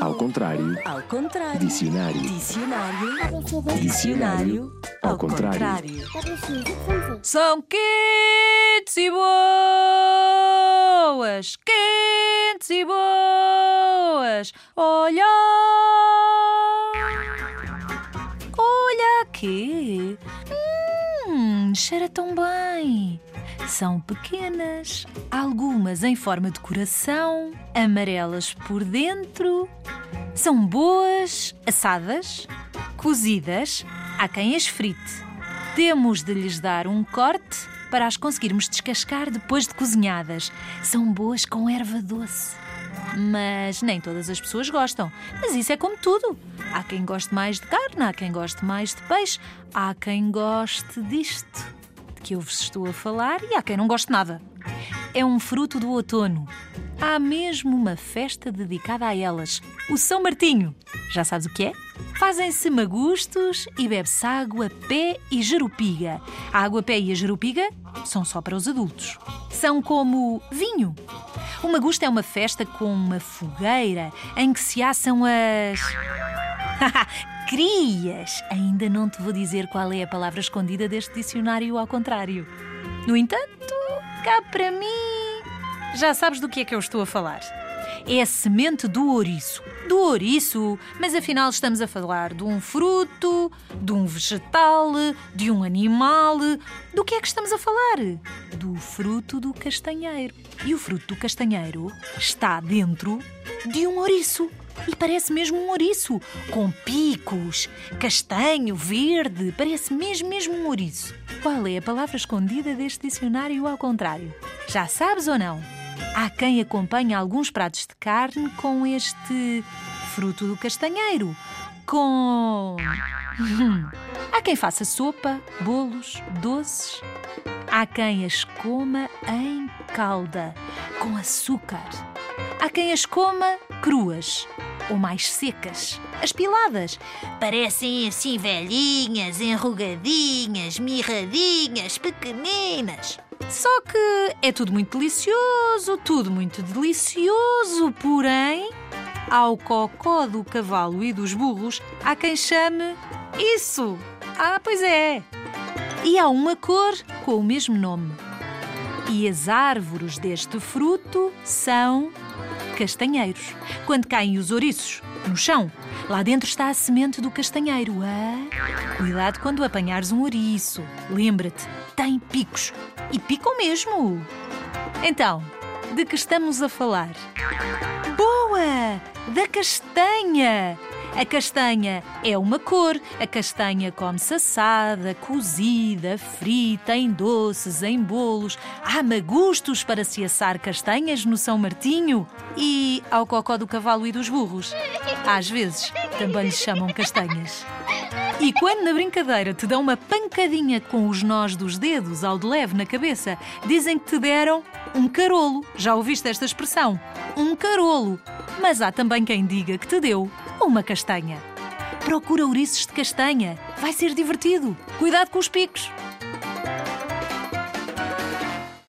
Ao contrário. Ao contrário. Dicionário. Dicionário. Dicionário. Ao contrário. São quentes e boas, quentes e boas. Olha, olha aqui. Hum, cheira tão bem. São pequenas, algumas em forma de coração, amarelas por dentro. São boas, assadas, cozidas. Há quem as frite. Temos de lhes dar um corte para as conseguirmos descascar depois de cozinhadas. São boas com erva doce. Mas nem todas as pessoas gostam. Mas isso é como tudo. Há quem goste mais de carne, há quem goste mais de peixe, há quem goste disto que eu vos estou a falar e há quem não goste nada. É um fruto do outono. Há mesmo uma festa dedicada a elas, o São Martinho. Já sabes o que é? Fazem-se magustos e bebe-se água, pé e jerupiga. A água, pé e a jerupiga são só para os adultos. São como vinho. O magusto é uma festa com uma fogueira em que se assam as. Crias! Ainda não te vou dizer qual é a palavra escondida deste dicionário ao contrário. No entanto, cá para mim, já sabes do que é que eu estou a falar. É a semente do ouriço. Do ouriço, mas afinal estamos a falar de um fruto, de um vegetal, de um animal. Do que é que estamos a falar? Do fruto do castanheiro. E o fruto do castanheiro está dentro de um ouriço. E parece mesmo um ouriço, com picos, castanho, verde, parece mesmo mesmo um ouriço. Qual é a palavra escondida deste dicionário ao contrário? Já sabes ou não? Há quem acompanhe alguns pratos de carne com este fruto do castanheiro, com. Há quem faça sopa, bolos, doces. Há quem as coma em calda, com açúcar. Há quem as coma cruas ou mais secas. As piladas parecem assim velhinhas, enrugadinhas, mirradinhas, pequeninas. Só que é tudo muito delicioso, tudo muito delicioso, porém, ao cocó do cavalo e dos burros há quem chame isso. Ah, pois é. E há uma cor com o mesmo nome. E as árvores deste fruto são castanheiros. Quando caem os ouriços no chão, lá dentro está a semente do castanheiro. Ah, cuidado quando apanhares um ouriço. Lembra-te, tem picos. E picam mesmo. Então, de que estamos a falar? Boa! Da castanha! A castanha é uma cor. A castanha come-se assada, cozida, frita, em doces, em bolos. Há magustos para se assar castanhas no São Martinho. E ao cocó do cavalo e dos burros. Às vezes também lhes chamam castanhas. E quando na brincadeira te dão uma pancadinha com os nós dos dedos ao de leve na cabeça, dizem que te deram um carolo. Já ouviste esta expressão? Um carolo. Mas há também quem diga que te deu uma castanha. Procura ouriços de castanha. Vai ser divertido. Cuidado com os picos.